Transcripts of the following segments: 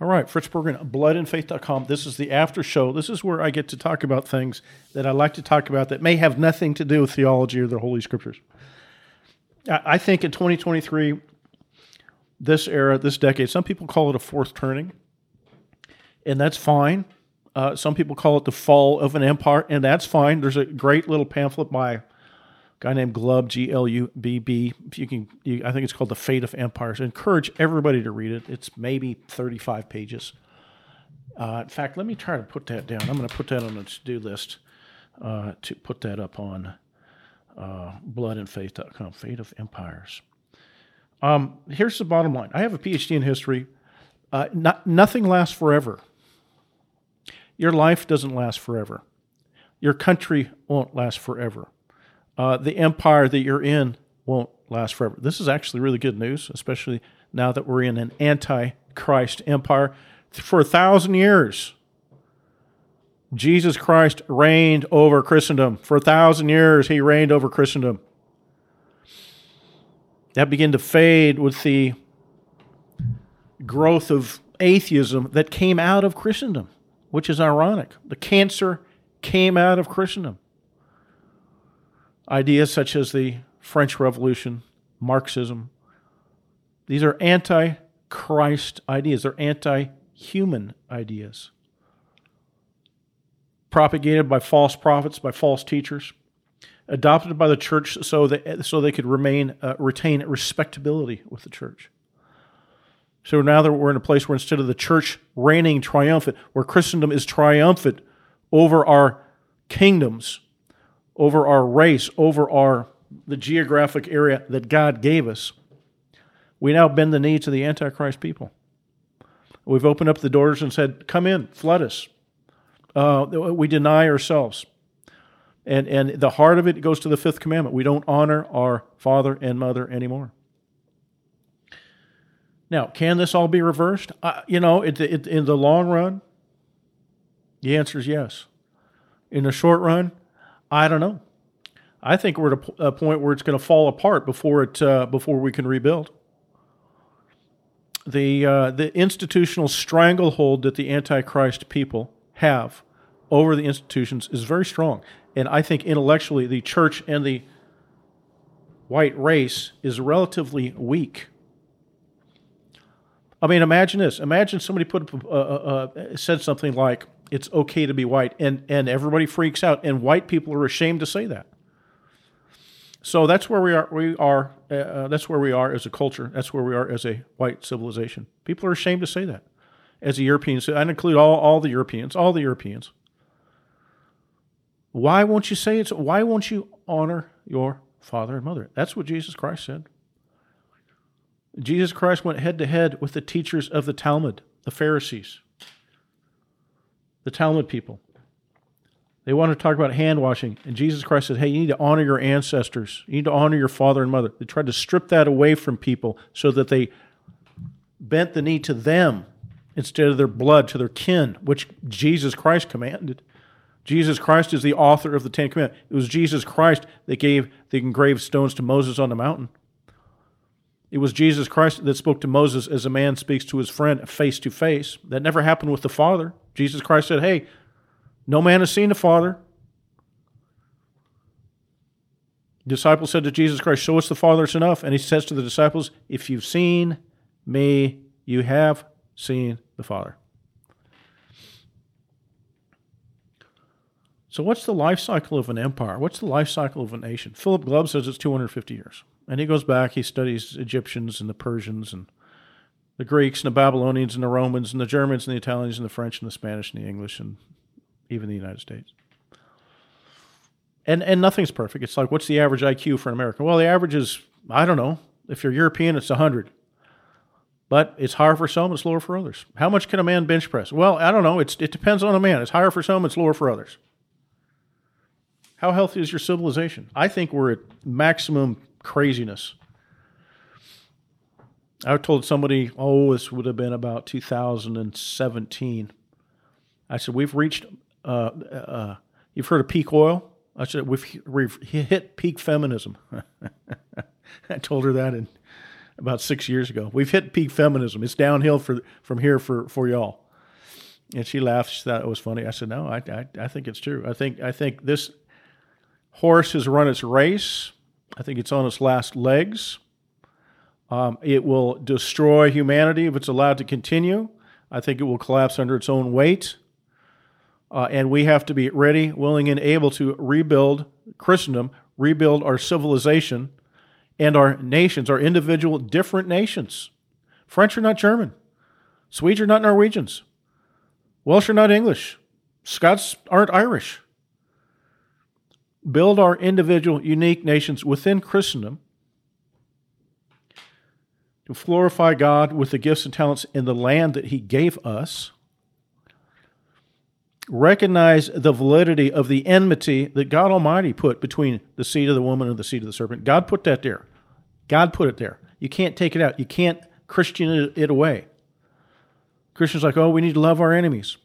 All right, Fritz Berggren, bloodandfaith.com. This is the after show. This is where I get to talk about things that I like to talk about that may have nothing to do with theology or the Holy Scriptures. I think in 2023, this era, this decade, some people call it a fourth turning, and that's fine. Uh, some people call it the fall of an empire, and that's fine. There's a great little pamphlet by guy named Glubb, G L U B B. You can, you, I think it's called The Fate of Empires. I encourage everybody to read it. It's maybe 35 pages. Uh, in fact, let me try to put that down. I'm going to put that on the to do list uh, to put that up on uh, bloodandfaith.com. Fate of Empires. Um, here's the bottom line I have a PhD in history. Uh, not, nothing lasts forever. Your life doesn't last forever. Your country won't last forever uh, the empire that you're in won't last forever. This is actually really good news, especially now that we're in an anti-Christ empire. For a thousand years, Jesus Christ reigned over Christendom. For a thousand years, he reigned over Christendom. That began to fade with the growth of atheism that came out of Christendom, which is ironic. The cancer came out of Christendom. Ideas such as the French Revolution, Marxism, these are anti Christ ideas, they're anti human ideas. Propagated by false prophets, by false teachers, adopted by the church so that so they could remain uh, retain respectability with the church. So now that we're in a place where instead of the church reigning triumphant, where Christendom is triumphant over our kingdoms, over our race, over our the geographic area that God gave us, we now bend the knee to the Antichrist people. We've opened up the doors and said, Come in, flood us. Uh, we deny ourselves. And, and the heart of it goes to the fifth commandment. We don't honor our father and mother anymore. Now, can this all be reversed? Uh, you know, it, it, in the long run, the answer is yes. In the short run, I don't know. I think we're at a, point where it's going to fall apart before it uh, before we can rebuild. The uh, the institutional stranglehold that the Antichrist people have over the institutions is very strong, and I think intellectually the church and the white race is relatively weak. I mean, imagine this. Imagine somebody put uh, said something like, it's okay to be white. And and everybody freaks out. And white people are ashamed to say that. So that's where we are we are uh, uh, that's where we are as a culture. That's where we are as a white civilization. People are ashamed to say that. As a european so i include all, all the europeans all the europeans. Why won't you say it why won't you honor your father and mother? That's what jesus christ said. Jesus christ went head to head with the teachers of the talmud the pharisees the Talmud people. They want to talk about hand washing. And Jesus Christ said, hey, you need to honor your ancestors. You need to honor your father and mother. They tried to strip that away from people so that they bent the knee to them instead of their blood, to their kin, which Jesus Christ commanded. Jesus Christ is the author of the Ten Commandments. It was Jesus Christ that gave the engraved stones to Moses on the mountain. It was Jesus Christ that spoke to Moses as a man speaks to his friend face to face. That never happened with the Father. Jesus Christ said, Hey, no man has seen the Father. The disciples said to Jesus Christ, Show us the Father, it's enough. And he says to the disciples, If you've seen me, you have seen the Father. So, what's the life cycle of an empire? What's the life cycle of a nation? Philip Glubb says it's 250 years. And he goes back, he studies Egyptians and the Persians and the Greeks and the Babylonians and the Romans and the Germans and the Italians and the French and the Spanish and the English and even the United States. And and nothing's perfect. It's like what's the average IQ for an American? Well, the average is I don't know. If you're European, it's 100. But it's higher for some, it's lower for others. How much can a man bench press? Well, I don't know. It's, it depends on a man. It's higher for some, it's lower for others. How healthy is your civilization? I think we're at maximum craziness. I told somebody, oh, this would have been about 2017. I said, we've reached, uh, uh, you've heard of peak oil? I said, we've, we've hit peak feminism. I told her that in about six years ago. We've hit peak feminism. It's downhill for from here for for y'all. And she laughed. She thought it was funny. I said, "No, I, I, I think it's true. I think I think this horse has run its race. I think it's on its last legs. Um, it will destroy humanity if it's allowed to continue. I think it will collapse under its own weight. Uh, and we have to be ready, willing, and able to rebuild Christendom, rebuild our civilization and our nations, our individual different nations. French are not German. Swedes are not Norwegians. Welsh are not English. Scots aren't Irish. Build our individual, unique nations within Christendom to glorify God with the gifts and talents in the land that He gave us. Recognize the validity of the enmity that God Almighty put between the seed of the woman and the seed of the serpent. God put that there. God put it there. You can't take it out. You can't Christian it away. Christians like, oh, we need to love our enemies.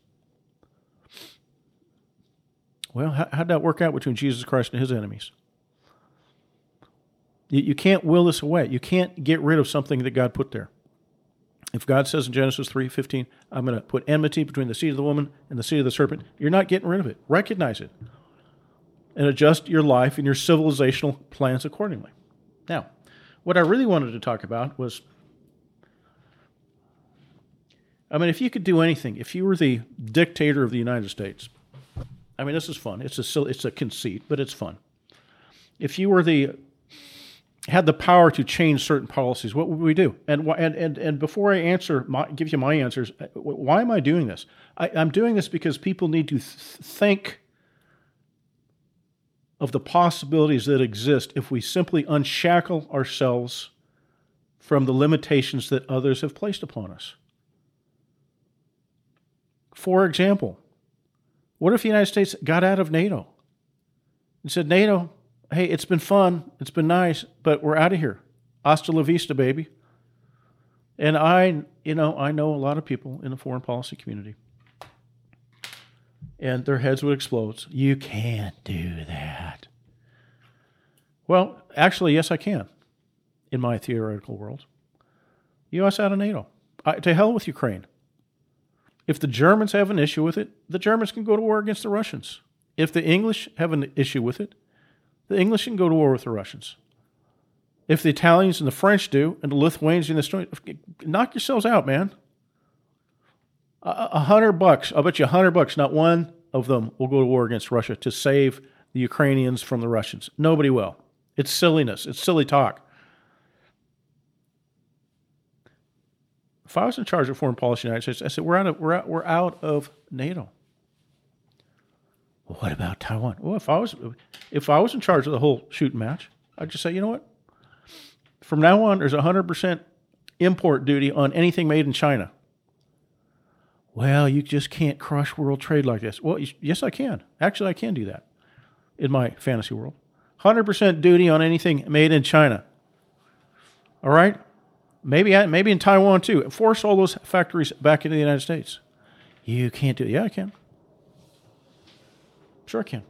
Well, how, how'd that work out between Jesus Christ and his enemies? You, you can't will this away. You can't get rid of something that God put there. If God says in Genesis 3:15, I'm going to put enmity between the seed of the woman and the seed of the serpent, you're not getting rid of it. Recognize it. And adjust your life and your civilizational plans accordingly. Now, what I really wanted to talk about was I mean, if you could do anything, if you were the dictator of the United States, I mean, this is fun. It's a it's a conceit, but it's fun. If you were the had the power to change certain policies, what would we do? And and and and before I answer, my, give you my answers. Uh, why am I doing this? I, am doing this because people need to th- think of the possibilities that exist if we simply unshackle ourselves from the limitations that others have placed upon us. For example, what if the United States got out of NATO and said, NATO, hey, it's been fun, it's been nice, but we're out of here. Hasta la vista, baby. And I, you know, I know a lot of people in the foreign policy community. And their heads would explode. You can't do that. Well, actually, yes, I can in my theoretical world. U.S. out of NATO. I, to hell with Ukraine. If the Germans have an issue with it, the Germans can go to war against the Russians. If the English have an issue with it, the English can go to war with the Russians. If the Italians and the French do, and the Lithuanians and the Estonians, knock yourselves out, man. A, hundred bucks, I'll bet you a hundred bucks, not one of them will go to war against Russia to save the Ukrainians from the Russians. Nobody will. It's silliness. It's silly talk. If I was in charge of foreign policy in the United States, I said we're out of we're out, we're out of NATO. What about Taiwan? Well, if I was if I was in charge of the whole shooting match, I'd just say, you know what? From now on, there's a hundred percent import duty on anything made in China. Well, you just can't crush world trade like this. Well, yes, I can. Actually, I can do that in my fantasy world. 100% duty on anything made in China. All right? Maybe, uh, maybe in Taiwan too. Force all those factories back into the United States. You can't do it. Yeah, I can. Sure, I can.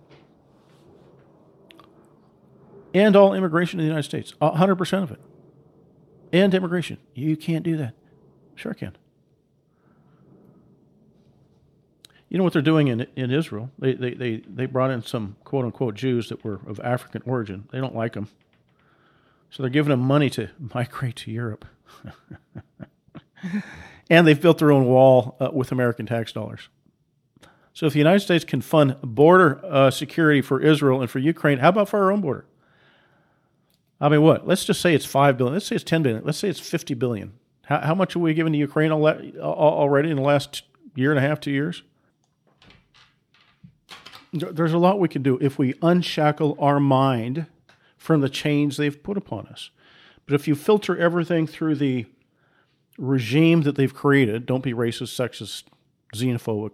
And all immigration to the United States. 100% of it. And immigration. You can't do that. Sure, I can. You know what they're doing in in Israel? They they they, they brought in some quote unquote Jews that were of African origin. They don't like them, so they're giving them money to migrate to Europe. and they've built their own wall uh, with American tax dollars. So if the United States can fund border uh, security for Israel and for Ukraine, how about for our own border? I mean, what? Let's just say it's five billion. Let's say it's ten billion. Let's say it's fifty billion. How, how much are we giving to Ukraine already in the last year and a half, two years? There's a lot we can do if we unshackle our mind from the chains they've put upon us. But if you filter everything through the regime that they've created, don't be racist, sexist, xenophobic,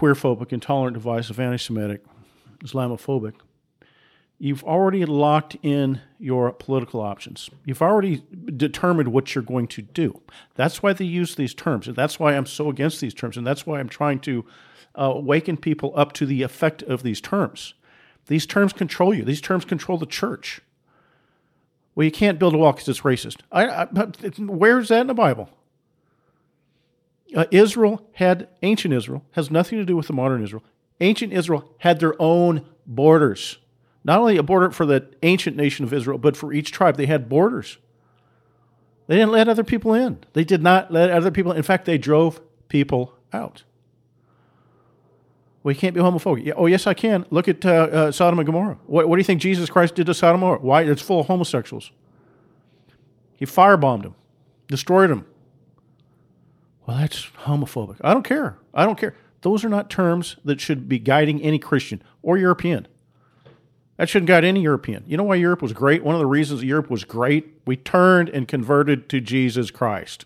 queerphobic, intolerant, divisive, anti Semitic, Islamophobic, you've already locked in your political options. You've already determined what you're going to do. That's why they use these terms. And that's why I'm so against these terms. And that's why I'm trying to uh, waken people up to the effect of these terms. These terms control you, these terms control the church. Well, you can't build a wall because it's racist. I, I, where's that in the Bible? Uh, Israel had ancient Israel has nothing to do with the modern Israel. Ancient Israel had their own borders, not only a border for the ancient nation of Israel, but for each tribe. They had borders. They didn't let other people in. They did not let other people. In. in fact, they drove people out. Well, you can't be homophobic. Yeah, oh, yes, I can. Look at uh, uh, Sodom and Gomorrah. What, what, do you think Jesus Christ did to Sodom and Gomorrah? Why? It's full of homosexuals. He firebombed them, destroyed them. Well, that's homophobic. I don't care. I don't care. Those are not terms that should be guiding any Christian or European. That shouldn't guide any European. You know why Europe was great? One of the reasons Europe was great, we turned and converted to Jesus Christ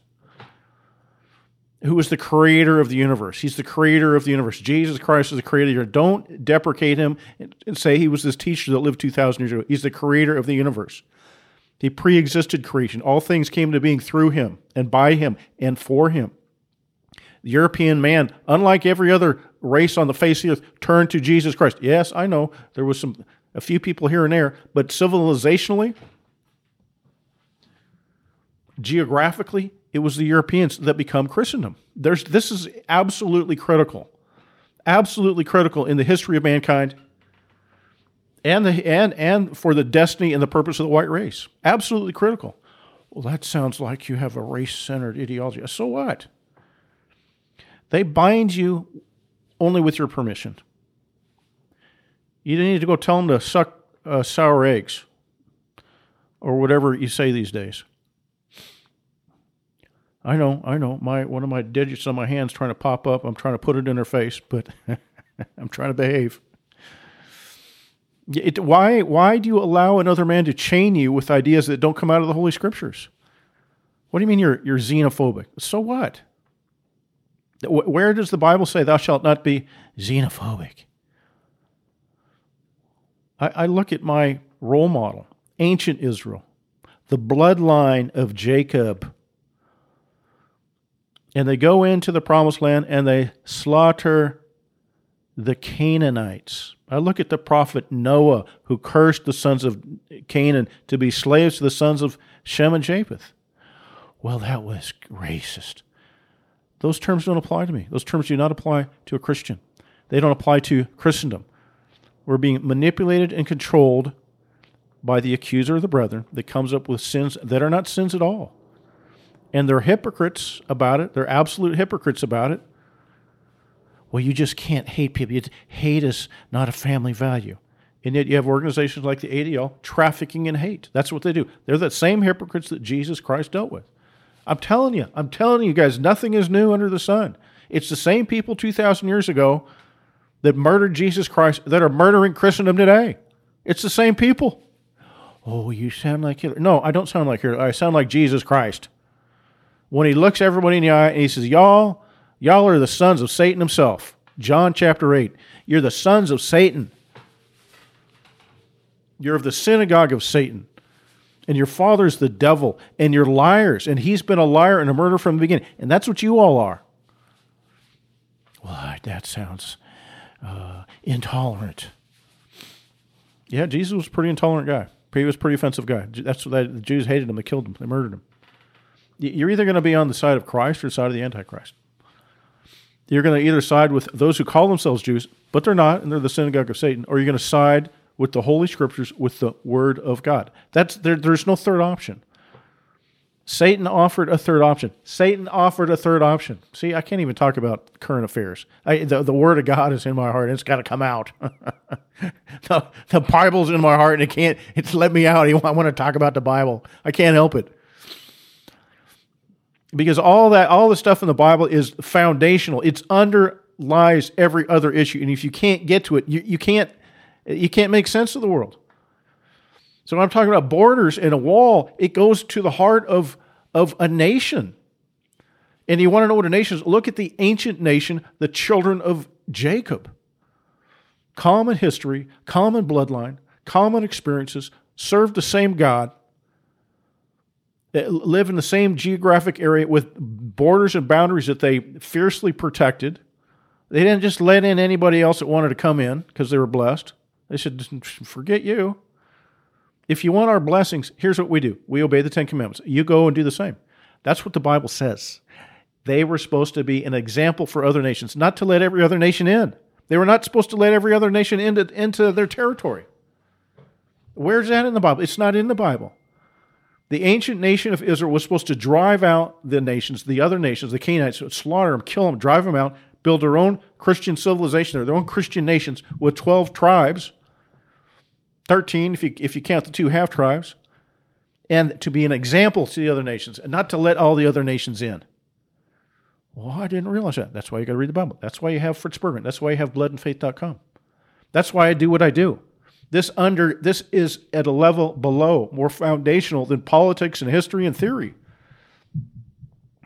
who is the creator of the universe. He's the creator of the universe. Jesus Christ is the creator. Don't deprecate him and say he was this teacher that lived 2,000 years ago. He's the creator of the universe. He pre existed creation. All things came to being through him and by him and for him. The European man, unlike every other race on the face of the earth, turned to Jesus Christ. Yes, I know there was some a few people here and there, but civilizationally, geographically, it was the Europeans that become Christendom. There's, this is absolutely critical, absolutely critical in the history of mankind and, the, and, and for the destiny and the purpose of the white race. Absolutely critical. Well, that sounds like you have a race centered ideology. So what? They bind you only with your permission. You don't need to go tell them to suck uh, sour eggs or whatever you say these days. I know, I know. My one of my digits on my hands trying to pop up. I'm trying to put it in her face, but I'm trying to behave. It, why why do you allow another man to chain you with ideas that don't come out of the Holy Scriptures? What do you mean you're you're xenophobic? So what? Where does the Bible say thou shalt not be xenophobic? I, I look at my role model, ancient Israel, the bloodline of Jacob and they go into the promised land and they slaughter the Canaanites. I look at the prophet Noah, who cursed the sons of Canaan to be slaves to the sons of Shem and Japheth. Well, that was racist. Those terms don't apply to me. Those terms do not apply to a Christian. They don't apply to Christendom. We're being manipulated and controlled by the accuser of the brethren that comes up with sins that are not sins at all and they're hypocrites about it. They're absolute hypocrites about it. Well, you just can't hate people. hate is not a family value. And yet you have organizations like the ADL trafficking in hate. That's what they do. They're the same hypocrites that Jesus Christ dealt with. I'm telling you, I'm telling you guys, nothing is new under the sun. It's the same people 2,000 years ago that murdered Jesus Christ that are murdering Christendom today. It's the same people. Oh, you sound like Hitler. No, I don't sound like Hitler. I sound like Jesus Christ when he looks everybody in the eye and he says, Y'all, y'all are the sons of Satan himself. John chapter 8. You're the sons of Satan. You're of the synagogue of Satan. And your father's the devil. And you're liars. And he's been a liar and a murderer from the beginning. And that's what you all are. Well, that sounds uh, intolerant. Yeah, Jesus was a pretty intolerant guy. He was a pretty offensive guy. That's what the Jews hated him. They killed him. They murdered him. You're either going to be on the side of Christ or the side of the Antichrist. You're going to either side with those who call themselves Jews, but they're not, and they're the synagogue of Satan, or you're going to side with the Holy Scriptures, with the Word of God. That's there, there's no third option. Satan offered a third option. Satan offered a third option. See, I can't even talk about current affairs. I, the, the Word of God is in my heart, and it's got to come out. the, the Bible's in my heart, and it can't. It's let me out. I want to talk about the Bible. I can't help it because all that all the stuff in the Bible is foundational. It's underlies every other issue, and if you can't get to it, you, you can't you can't make sense of the world. So when I'm talking about borders and a wall, it goes to the heart of of a nation. And you want to know what a nation is? Look at the ancient nation, the children of Jacob. Common history, common bloodline, common experiences, serve the same God eh, live in the same geographic area with borders and boundaries that they fiercely protected. They didn't just let in anybody else that wanted to come in because they were blessed. They said, forget you. If you want our blessings, here's what we do we obey the Ten Commandments. You go and do the same. That's what the Bible says. They were supposed to be an example for other nations, not to let every other nation in. They were not supposed to let every other nation into, into their territory. Where's that in the Bible? It's not in the Bible. The ancient nation of Israel was supposed to drive out the nations, the other nations, the Canaanites, slaughter them, kill them, drive them out, build their own Christian civilization, their own Christian nations with 12 tribes, 13 if you, if you count the two half tribes, and to be an example to the other nations and not to let all the other nations in. Well, I didn't realize that. That's why you got to read the Bible. That's why you have Fritz Berggren. That's why you have bloodandfaith.com. That's why I do what I do. This under this is at a level below, more foundational than politics and history and theory.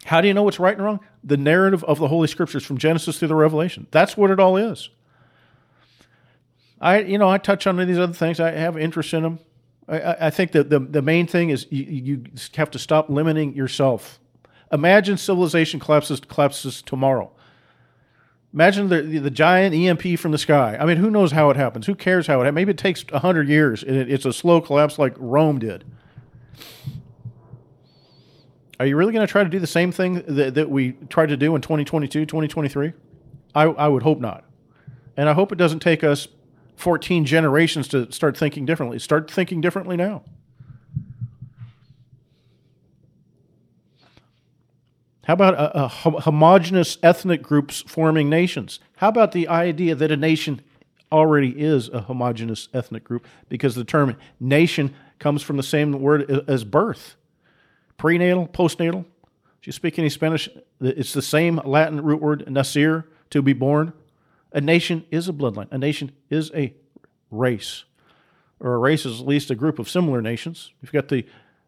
How do you know what's right and wrong? The narrative of the Holy Scriptures from Genesis through the Revelation. That's what it all is. I, you know, I touch on these other things. I have interest in them. I, I think that the, the main thing is you, you have to stop limiting yourself. Imagine civilization collapses collapses tomorrow. Imagine the, the, the giant EMP from the sky. I mean, who knows how it happens? Who cares how it happens? Maybe it takes 100 years and it, it's a slow collapse like Rome did. Are you really going to try to do the same thing that, that we tried to do in 2022, 2023? I, I would hope not. And I hope it doesn't take us 14 generations to start thinking differently. Start thinking differently now. How about a, a homogenous ethnic groups forming nations? How about the idea that a nation already is a homogenous ethnic group because the term nation comes from the same word as birth? Prenatal, postnatal. If you speak any Spanish, it's the same Latin root word, nacer, to be born. A nation is a bloodline. A nation is a race. Or a race is at least a group of similar nations. You've got the,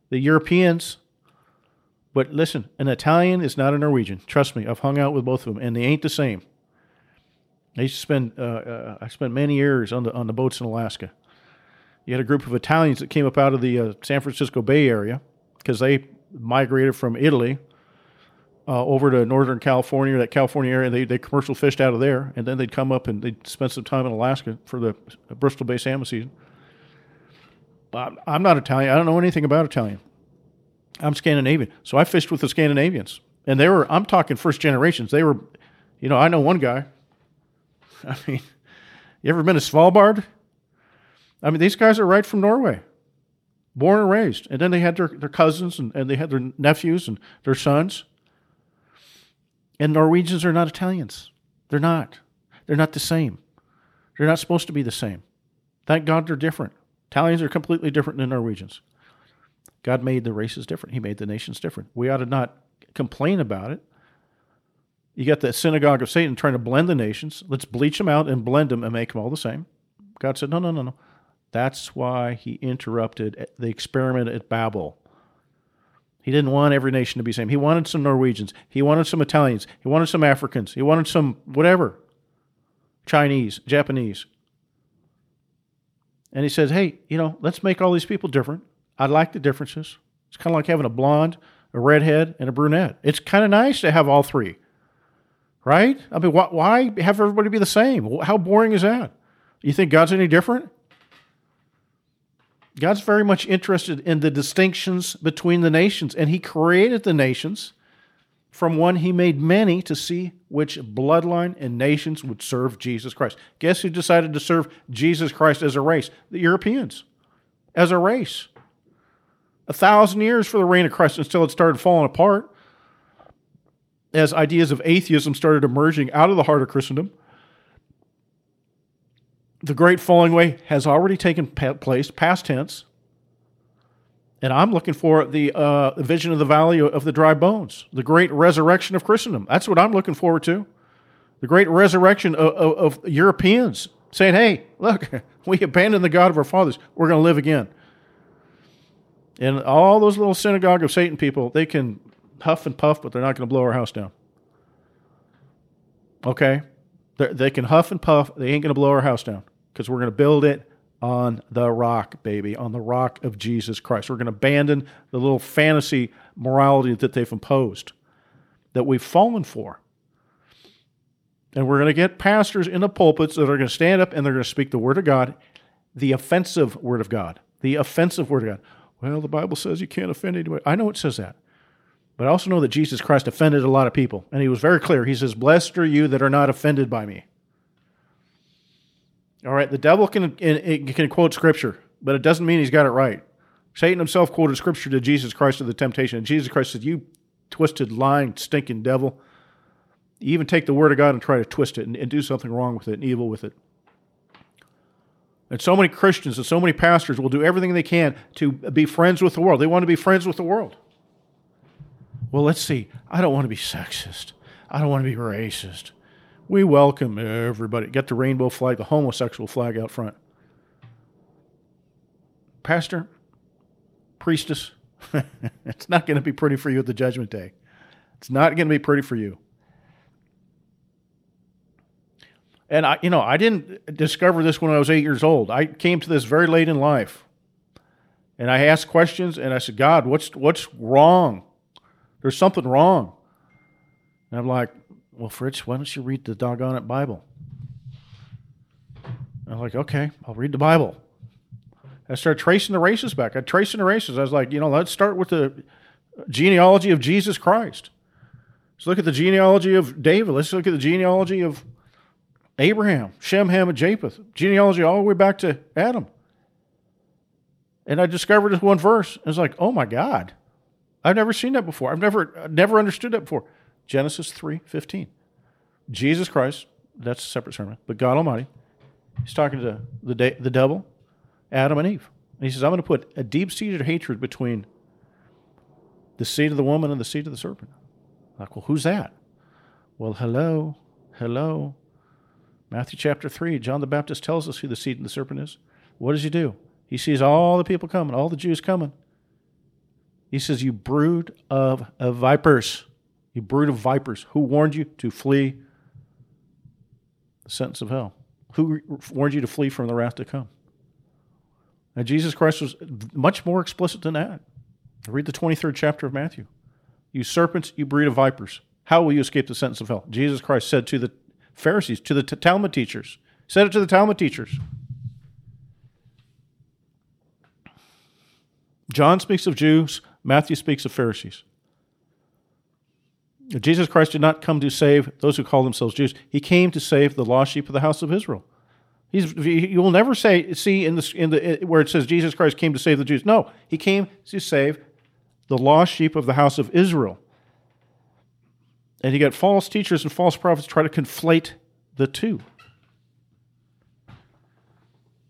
the Europeans, but listen, an Italian is not a Norwegian. Trust me, I've hung out with both of them, and they ain't the same. I used to spend uh, uh, I spent many years on the on the boats in Alaska. You had a group of Italians that came up out of the uh, San Francisco Bay Area because they migrated from Italy uh, over to Northern California, that California area. They they commercial fished out of there, and then they'd come up and they'd spend some time in Alaska for the Bristol Bay salmon season. But I'm not Italian. I don't know anything about Italian. I'm Scandinavian. So I fished with the Scandinavians. And they were, I'm talking first generations. They were, you know, I know one guy. I mean, you ever been to Svalbard? I mean, these guys are right from Norway, born and raised. And then they had their, their cousins and, and they had their nephews and their sons. And Norwegians are not Italians. They're not. They're not the same. They're not supposed to be the same. Thank God they're different. Italians are completely different than Norwegians. God made the races different. He made the nations different. We ought to not complain about it. You got the synagogue of Satan trying to blend the nations. Let's bleach them out and blend them and make them all the same. God said, no, no, no, no. That's why he interrupted the experiment at Babel. He didn't want every nation to be the same. He wanted some Norwegians. He wanted some Italians. He wanted some Africans. He wanted some whatever, Chinese, Japanese. And he said, hey, you know, let's make all these people different. I like the differences. It's kind of like having a blonde, a redhead, and a brunette. It's kind of nice to have all three, right? I mean, why, why have everybody be the same? How boring is that? You think God's any different? God's very much interested in the distinctions between the nations, and He created the nations from one He made many to see which bloodline and nations would serve Jesus Christ. Guess who decided to serve Jesus Christ as a race? The Europeans, as a race a thousand years for the reign of Christ until it started falling apart as ideas of atheism started emerging out of the heart of Christendom. The great falling away has already taken place, past tense. And I'm looking for the uh, vision of the valley of the dry bones, the great resurrection of Christendom. That's what I'm looking forward to. The great resurrection of, of, of Europeans saying, hey, look, we abandoned the God of our fathers. We're going to live again. And all those little synagogue of Satan people, they can huff and puff, but they're not going to blow our house down. Okay? They're, they can huff and puff, they ain't going to blow our house down because we're going to build it on the rock, baby, on the rock of Jesus Christ. We're going to abandon the little fantasy morality that they've imposed, that we've fallen for. And we're going to get pastors in the pulpits that are going to stand up and they're going to speak the Word of God, the offensive Word of God the offensive word of God. Well, the Bible says you can't offend anybody. I know it says that. But I also know that Jesus Christ offended a lot of people. And he was very clear. He says, Blessed are you that are not offended by me. All right, the devil can, can quote scripture, but it doesn't mean he's got it right. Satan himself quoted scripture to Jesus Christ of the temptation. And Jesus Christ said, You twisted, lying, stinking devil. You even take the word of God and try to twist it and, and do something wrong with it and evil with it. And so many Christians and so many pastors will do everything they can to be friends with the world. They want to be friends with the world. Well, let's see. I don't want to be sexist. I don't want to be racist. We welcome everybody. Get the rainbow flag, the homosexual flag out front. Pastor, priestess, it's not going to be pretty for you at the judgment day. It's not going to be pretty for you. And I, you know, I didn't discover this when I was eight years old. I came to this very late in life, and I asked questions, and I said, "God, what's what's wrong? There's something wrong." And I'm like, "Well, Fritz, why don't you read the doggone it Bible?" And I'm like, "Okay, I'll read the Bible." I started tracing the races back. I tracing the races. I was like, you know, let's start with the genealogy of Jesus Christ. Let's look at the genealogy of David. Let's look at the genealogy of Abraham, Shem, Ham, and Japheth, genealogy all the way back to Adam. And I discovered this one verse. And was like, oh my God, I've never seen that before. I've never never understood that before. Genesis three fifteen, Jesus Christ. That's a separate sermon, but God Almighty. He's talking to the de- the devil, Adam and Eve, and he says, "I'm going to put a deep seated hatred between the seed of the woman and the seed of the serpent." Like, well, who's that? Well, hello, hello. Matthew chapter 3, John the Baptist tells us who the seed of the serpent is. What does he do? He sees all the people coming, all the Jews coming. He says, You brood of, of vipers. You brood of vipers. Who warned you to flee the sentence of hell? Who warned you to flee from the wrath to come? And Jesus Christ was much more explicit than that. Read the 23rd chapter of Matthew. You serpents, you breed of vipers. How will you escape the sentence of hell? Jesus Christ said to the Pharisees, to the Talmud teachers. Said it to the Talmud teachers. John speaks of Jews, Matthew speaks of Pharisees. Jesus Christ did not come to save those who call themselves Jews. He came to save the lost sheep of the house of Israel. He's, you will never say, see in the, in the, where it says Jesus Christ came to save the Jews. No, he came to save the lost sheep of the house of Israel. And you got false teachers and false prophets try to conflate the two.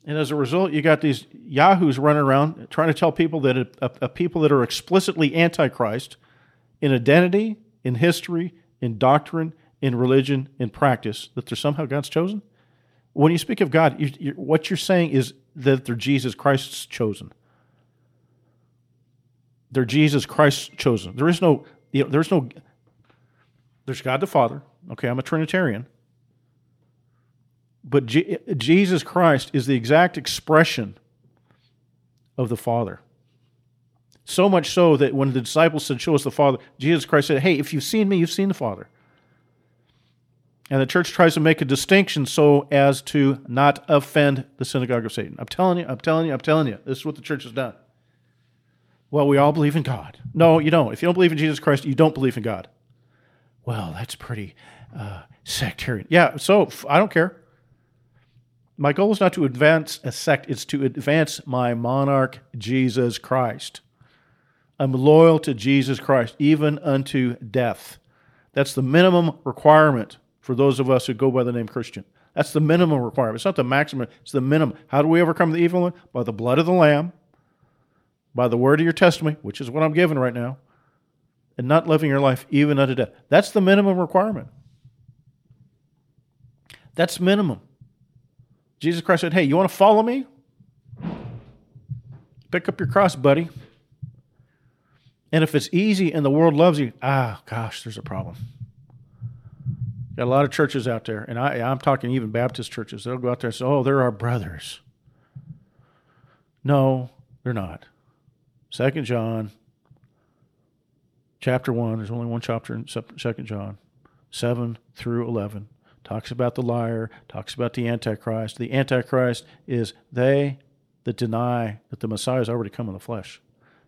And as a result, you got these yahoos running around trying to tell people that a, a, a people that are explicitly antichrist in identity, in history, in doctrine, in religion, in practice, that they're somehow God's chosen. When you speak of God, you, you, what you're saying is that they're Jesus Christ's chosen. They're Jesus Christ's chosen. There is no, you know, there's no there's God the Father. Okay, I'm a Trinitarian. But G- Jesus Christ is the exact expression of the Father. So much so that when the disciples said, Show us the Father, Jesus Christ said, Hey, if you've seen me, you've seen the Father. And the church tries to make a distinction so as to not offend the synagogue of Satan. I'm telling you, I'm telling you, I'm telling you. This is what the church has done. Well, we all believe in God. No, you don't. If you don't believe in Jesus Christ, you don't believe in God well, that's pretty uh, sectarian. Yeah, so I don't care. My goal is not to advance a sect, it's to advance my monarch, Jesus Christ. I'm loyal to Jesus Christ, even unto death. That's the minimum requirement for those of us who go by the name Christian. That's the minimum requirement. It's not the maximum, it's the minimum. How do we overcome the evil one? By the blood of the Lamb, by the word of your testimony, which is what I'm giving right now, and not living your life even unto death. That's the minimum requirement. That's minimum. Jesus Christ said, Hey, you want to follow me? Pick up your cross, buddy. And if it's easy and the world loves you, ah, gosh, there's a problem. Got a lot of churches out there, and I, I'm talking even Baptist churches. They'll go out there and say, "Oh, they're our brothers." No, they're not. Second John chapter 1, there's only one chapter in 2nd John, 7 through 11. Talks about the liar, talks about the Antichrist. The Antichrist is they that deny that the Messiah has already come in the flesh.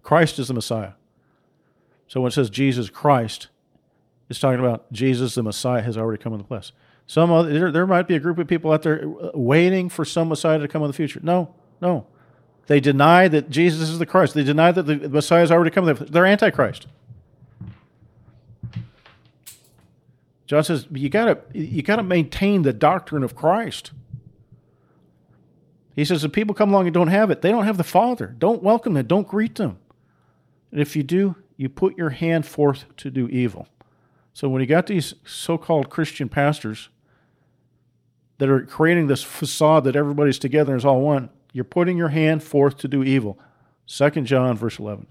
Christ is the Messiah. So when it says Jesus Christ, it's talking about Jesus the Messiah has already come in the flesh. Some other, there, there might be a group of people out there uh, waiting for some Messiah to come in the future. No, no. They deny that Jesus is the Christ. They deny that the Messiah has already come. They're antichrist. John says you gotta you gotta maintain the doctrine of Christ. He says if people come along and don't have it, they don't have the Father. Don't welcome them. Don't greet them. And if you do, you put your hand forth to do evil. So when you got these so-called Christian pastors that are creating this facade that everybody's together and is all one, you're putting your hand forth to do evil. Second John verse 11.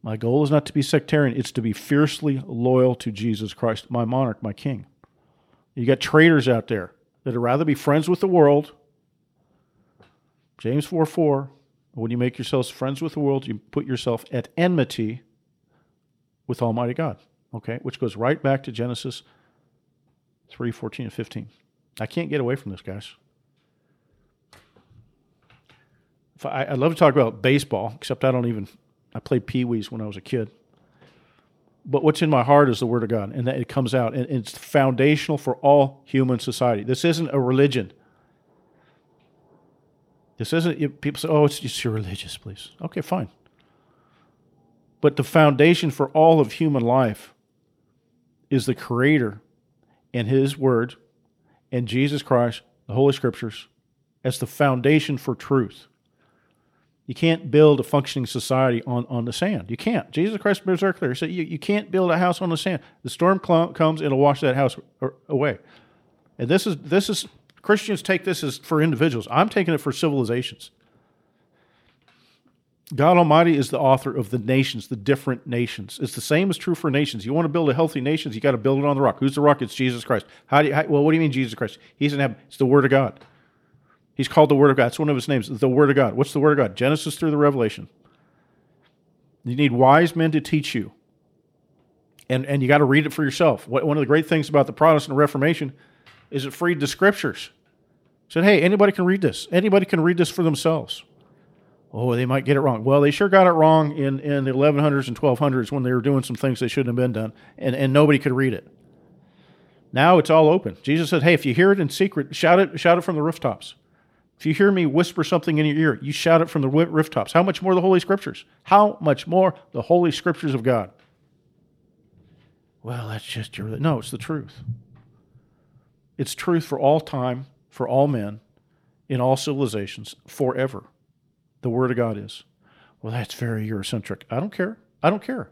My goal is not to be sectarian, it's to be fiercely loyal to Jesus Christ, my monarch, my king. You got traitors out there that would rather be friends with the world. James 4 4. When you make yourselves friends with the world, you put yourself at enmity with Almighty God. Okay? Which goes right back to Genesis 3 14 and 15. I can't get away from this, guys. I, would love to talk about baseball, except I don't even I played Pee Wees when I was a kid. But what's in my heart is the Word of God, and that it comes out, and it's foundational for all human society. This isn't a religion. This isn't, people say, oh, it's just your religious, please. Okay, fine. But the foundation for all of human life is the Creator and His Word and Jesus Christ, the Holy Scriptures, as the foundation for truth. You can't build a functioning society on, on the sand. You can't. Jesus Christ made it clear. He said you, you can't build a house on the sand. The storm cl- comes, it'll wash that house uh, away. And this is this is Christians take this as for individuals. I'm taking it for civilizations. God Almighty is the author of the nations, the different nations. It's the same as true for nations. You want to build a healthy nation, you got to build it on the rock. Who's the rock? It's Jesus Christ. How do you, how, well, what do you mean Jesus Christ? He's in heaven. It's the Word of God. He's called the Word of God. It's one of his names, the Word of God. What's the Word of God? Genesis through the Revelation. You need wise men to teach you. And, and you got to read it for yourself. One of the great things about the Protestant Reformation is it freed the scriptures. Said, hey, anybody can read this. Anybody can read this for themselves. Oh, they might get it wrong. Well, they sure got it wrong in, in the 1100s and 1200s when they were doing some things they shouldn't have been done, and, and nobody could read it. Now it's all open. Jesus said, hey, if you hear it in secret, shout it, shout it from the rooftops. If you hear me whisper something in your ear, you shout it from the rooftops. How much more the Holy Scriptures? How much more the Holy Scriptures of God? Well, that's just your. No, it's the truth. It's truth for all time, for all men, in all civilizations, forever. The Word of God is. Well, that's very Eurocentric. I don't care. I don't care.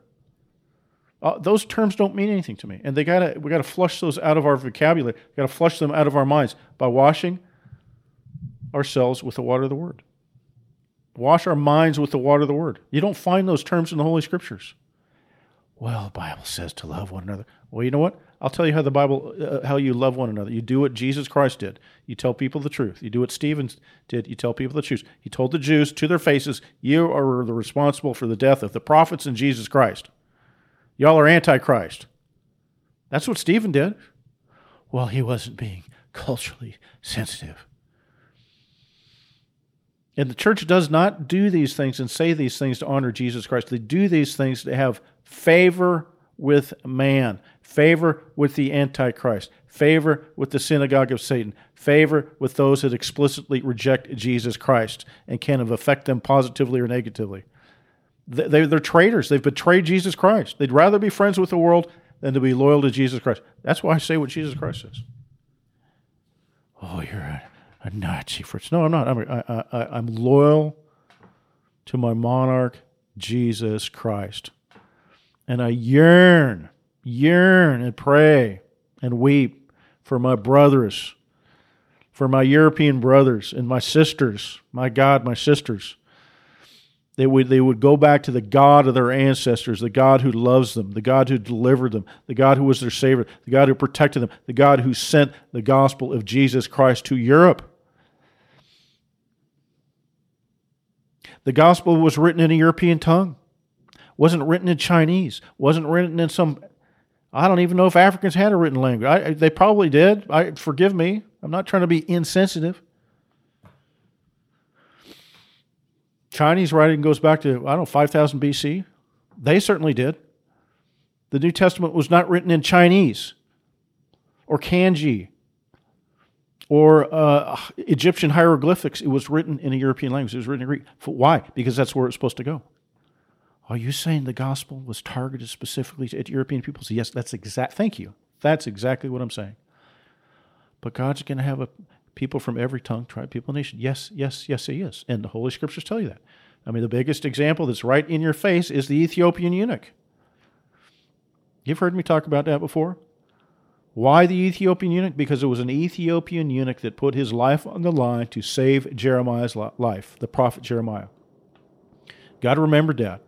Uh, those terms don't mean anything to me, and they gotta we gotta flush those out of our vocabulary. We gotta flush them out of our minds by washing ourselves with the water of the Word. Wash our minds with the water of the Word. You don't find those terms in the Holy Scriptures. Well, the Bible says to love one another. Well, you know what? I'll tell you how the Bible, uh, how you love one another. You do what Jesus Christ did. You tell people the truth. You do what Stephen did. You tell people the truth. He told the Jews to their faces, "You are the responsible for the death of the prophets and Jesus Christ. Y'all are antichrist." That's what Stephen did. Well, he wasn't being culturally sensitive. And the church does not do these things and say these things to honor Jesus Christ. They do these things to have favor with man, favor with the Antichrist, favor with the synagogue of Satan, favor with those that explicitly reject Jesus Christ and can affect them positively or negatively. They, are traitors. They've betrayed Jesus Christ. They'd rather be friends with the world than to be loyal to Jesus Christ. That's why I say what Jesus Christ says. Oh, you're right a Nazi for No, I'm not. I'm, I, I, I'm loyal to my monarch, Jesus Christ. And I yearn, yearn and pray and weep for my brothers, for my European brothers and my sisters, my God, my sisters. They would, they would go back to the God of their ancestors, the God who loves them, the God who delivered them, the God who was their Savior, the God who protected them, the God who sent the gospel of Jesus Christ to Europe. The gospel was written in a European tongue. Wasn't written in Chinese. Wasn't written in some I don't even know if Africans had a written language. I, they probably did. I, forgive me. I'm not trying to be insensitive. Chinese writing goes back to, I don't know, 5000 BC. They certainly did. The New Testament was not written in Chinese or kanji or uh, Egyptian hieroglyphics. It was written in a European language. It was written in Greek. Why? Because that's where it's supposed to go. Are you saying the gospel was targeted specifically at European peoples? Yes, that's exact. Thank you. That's exactly what I'm saying. But God's going to have a people from every tongue, tribe, people, nation. Yes, yes, yes, He is, and the Holy Scriptures tell you that. I mean, the biggest example that's right in your face is the Ethiopian eunuch. You've heard me talk about that before. Why the Ethiopian eunuch? Because it was an Ethiopian eunuch that put his life on the line to save Jeremiah's life, the prophet Jeremiah. God remembered that.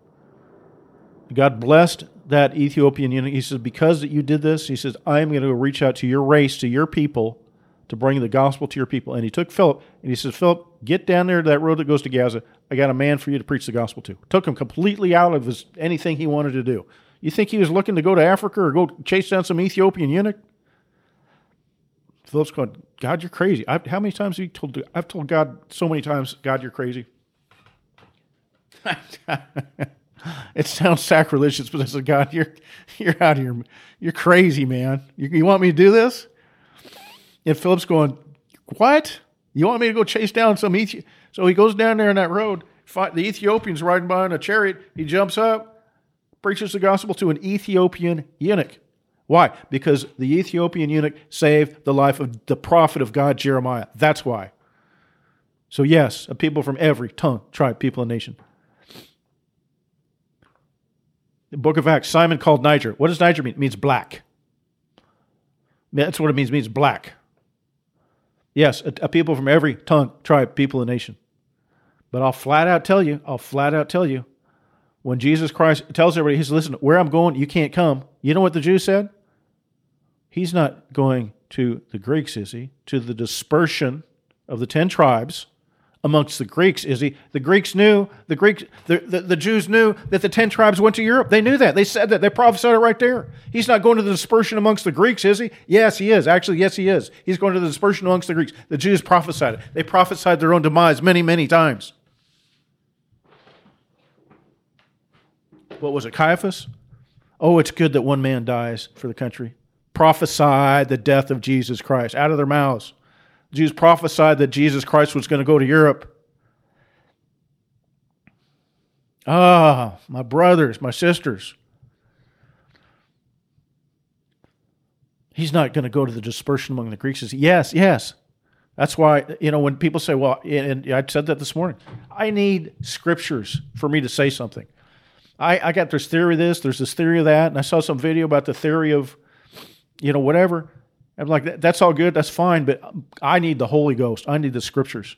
God blessed that Ethiopian eunuch. He says, Because you did this, he says, I am going to reach out to your race, to your people, to bring the gospel to your people. And he took Philip and he says, Philip, get down there to that road that goes to Gaza. I got a man for you to preach the gospel to. Took him completely out of his anything he wanted to do. You think he was looking to go to Africa or go chase down some Ethiopian eunuch? Philip's going, God, you're crazy. I've, how many times have you told? I've told God so many times, God, you're crazy. it sounds sacrilegious, but I said, God, you're you're out here. You're crazy, man. You, you want me to do this? And Philip's going, What? You want me to go chase down some Ethiopian? So he goes down there on that road. The Ethiopian's riding by in a chariot. He jumps up, preaches the gospel to an Ethiopian eunuch. Why? Because the Ethiopian eunuch saved the life of the prophet of God, Jeremiah. That's why. So, yes, a people from every tongue, tribe, people, and nation. The book of Acts, Simon called Niger. What does Niger mean? It means black. That's what it means. It means black. Yes, a, a people from every tongue, tribe, people, and nation. But I'll flat out tell you, I'll flat out tell you, when Jesus Christ tells everybody, he says, listen, where I'm going, you can't come. You know what the Jews said? He's not going to the Greeks, is he? To the dispersion of the ten tribes amongst the Greeks, is he? The Greeks knew, the Greeks, the, the, the, Jews knew that the ten tribes went to Europe. They knew that. They said that. They prophesied it right there. He's not going to the dispersion amongst the Greeks, is he? Yes, he is. Actually, yes, he is. He's going to the dispersion amongst the Greeks. The Jews prophesied it. They prophesied their own demise many, many times. What was it, Caiaphas? Oh, it's good that one man dies for the country. Prophesied the death of Jesus Christ out of their mouths. Jews prophesied that Jesus Christ was going to go to Europe. Ah, my brothers, my sisters. He's not going to go to the dispersion among the Greeks. Yes, yes. That's why, you know, when people say, well, and I said that this morning, I need scriptures for me to say something. I, I got this theory of this, there's this theory of that, and I saw some video about the theory of, you know, whatever. I'm like, that's all good, that's fine, but I need the Holy Ghost. I need the scriptures.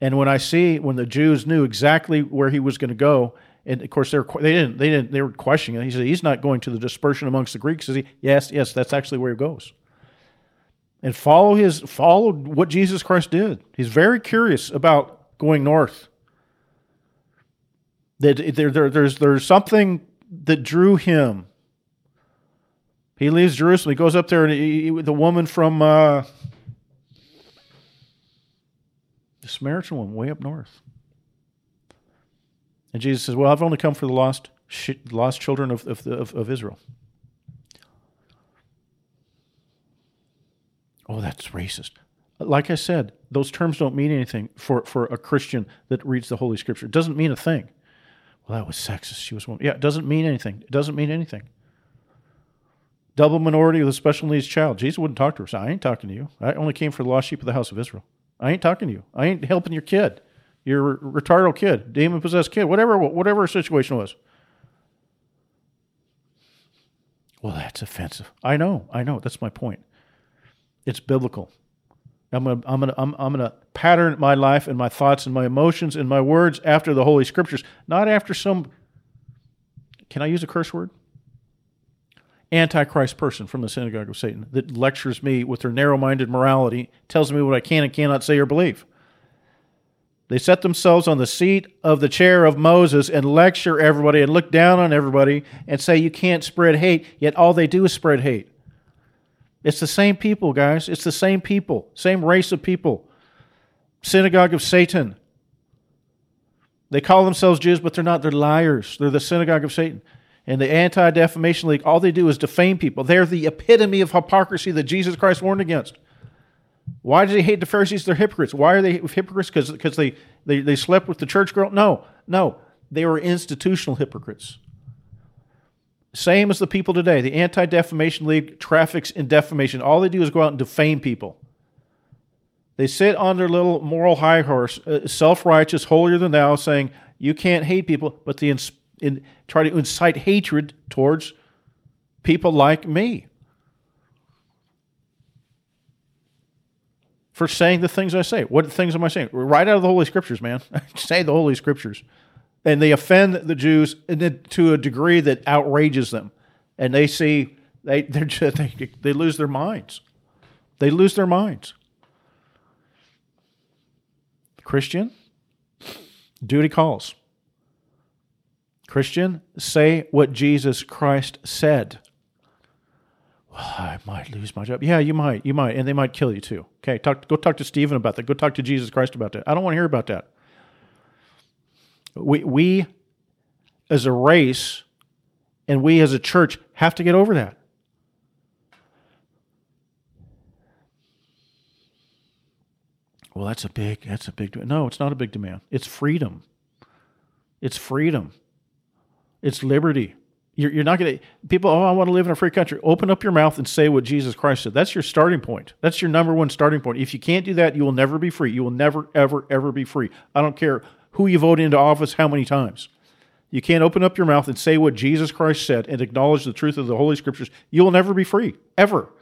And when I see when the Jews knew exactly where he was going to go, and of course they were, they didn't they didn't they were questioning. He said he's not going to the dispersion amongst the Greeks. Is he? Yes, yes, that's actually where he goes. And follow his follow what Jesus Christ did. He's very curious about going north. That there, there, there's there's something that drew him he leaves Jerusalem. He goes up there, and he, the woman from uh, the Samaritan woman, way up north. And Jesus says, "Well, I've only come for the lost, lost children of, of, of, of Israel." Oh, that's racist. Like I said, those terms don't mean anything for, for a Christian that reads the Holy Scripture. It doesn't mean a thing. Well, that was sexist. She was woman. Yeah, it doesn't mean anything. It doesn't mean anything double minority with a special needs child. Jesus wouldn't talk to her. So I ain't talking to you. I only came for the lost sheep of the house of Israel. I ain't talking to you. I ain't helping your kid, your retarded kid, demon possessed kid, whatever, whatever her situation was. Well, that's offensive. I know. I know. That's my point. It's biblical. I'm gonna, I'm gonna, I'm, I'm gonna pattern my life and my thoughts and my emotions and my words after the Holy Scriptures, not after some. Can I use a curse word? Antichrist person from the synagogue of Satan that lectures me with their narrow minded morality, tells me what I can and cannot say or believe. They set themselves on the seat of the chair of Moses and lecture everybody and look down on everybody and say you can't spread hate, yet all they do is spread hate. It's the same people, guys. It's the same people, same race of people. Synagogue of Satan. They call themselves Jews, but they're not. They're liars. They're the synagogue of Satan. And the Anti Defamation League, all they do is defame people. They're the epitome of hypocrisy that Jesus Christ warned against. Why do they hate the Pharisees? They're hypocrites. Why are they hypocrites? Because they, they, they slept with the church girl? No, no. They were institutional hypocrites. Same as the people today. The Anti Defamation League traffics in defamation. All they do is go out and defame people. They sit on their little moral high horse, uh, self righteous, holier than thou, saying, You can't hate people, but the in, try to incite hatred towards people like me. For saying the things I say. What things am I saying? Right out of the Holy Scriptures, man. say the Holy Scriptures and they offend the Jews to a degree that outrages them, and they see they just, they they lose their minds. They lose their minds. Christian, duty calls. Christian, say what Jesus Christ said. I might lose my job. Yeah, you might. You might, and they might kill you too. Okay, talk. Go talk to Stephen about that. Go talk to Jesus Christ about that. I don't want to hear about that. We, we as a race and we as a church have to get over that. Well, that's a big, that's a big, no, it's not a big demand. It's freedom. It's freedom. It's liberty. You're, you're not going to, people, oh, I want to live in a free country. Open up your mouth and say what Jesus Christ said. That's your starting point. That's your number one starting point. If you can't do that, you will never be free. You will never, ever, ever be free. I don't care who you vote into office how many times. You can't open up your mouth and say what Jesus Christ said and acknowledge the truth of the Holy Scriptures. You will never be free, ever.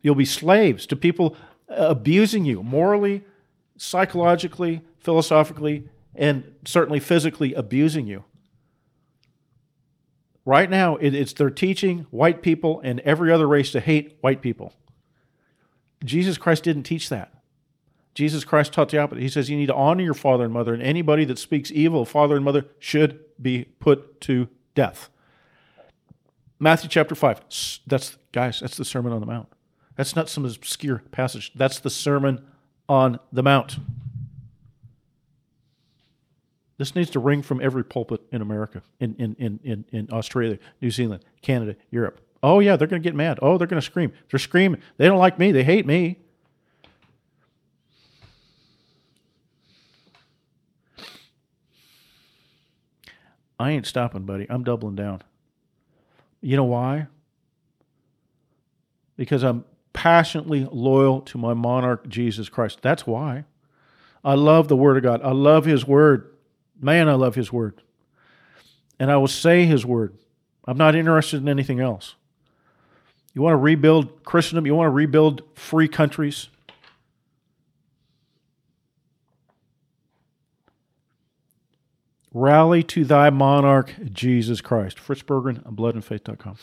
You'll be slaves to people uh, abusing you morally, psychologically, philosophically, and certainly physically abusing you. Right now, it's they're teaching white people and every other race to hate white people. Jesus Christ didn't teach that. Jesus Christ taught the opposite. He says you need to honor your father and mother, and anybody that speaks evil of father and mother should be put to death. Matthew chapter 5. That's, guys, that's the Sermon on the Mount. That's not some obscure passage. That's the Sermon on the Mount. This needs to ring from every pulpit in America, in, in, in, in, in Australia, New Zealand, Canada, Europe. Oh, yeah, they're going to get mad. Oh, they're going to scream. They're screaming. They don't like me. They hate me. I ain't stopping, buddy. I'm doubling down. You know why? Because I'm passionately loyal to my monarch, Jesus Christ. That's why. I love the Word of God. I love His Word. Man, I love His Word. And I will say His Word. I'm not interested in anything else. You want to rebuild Christendom? You want to rebuild free countries? Rally to thy monarch, Jesus Christ. Fritz Berggren, bloodandfaith.com.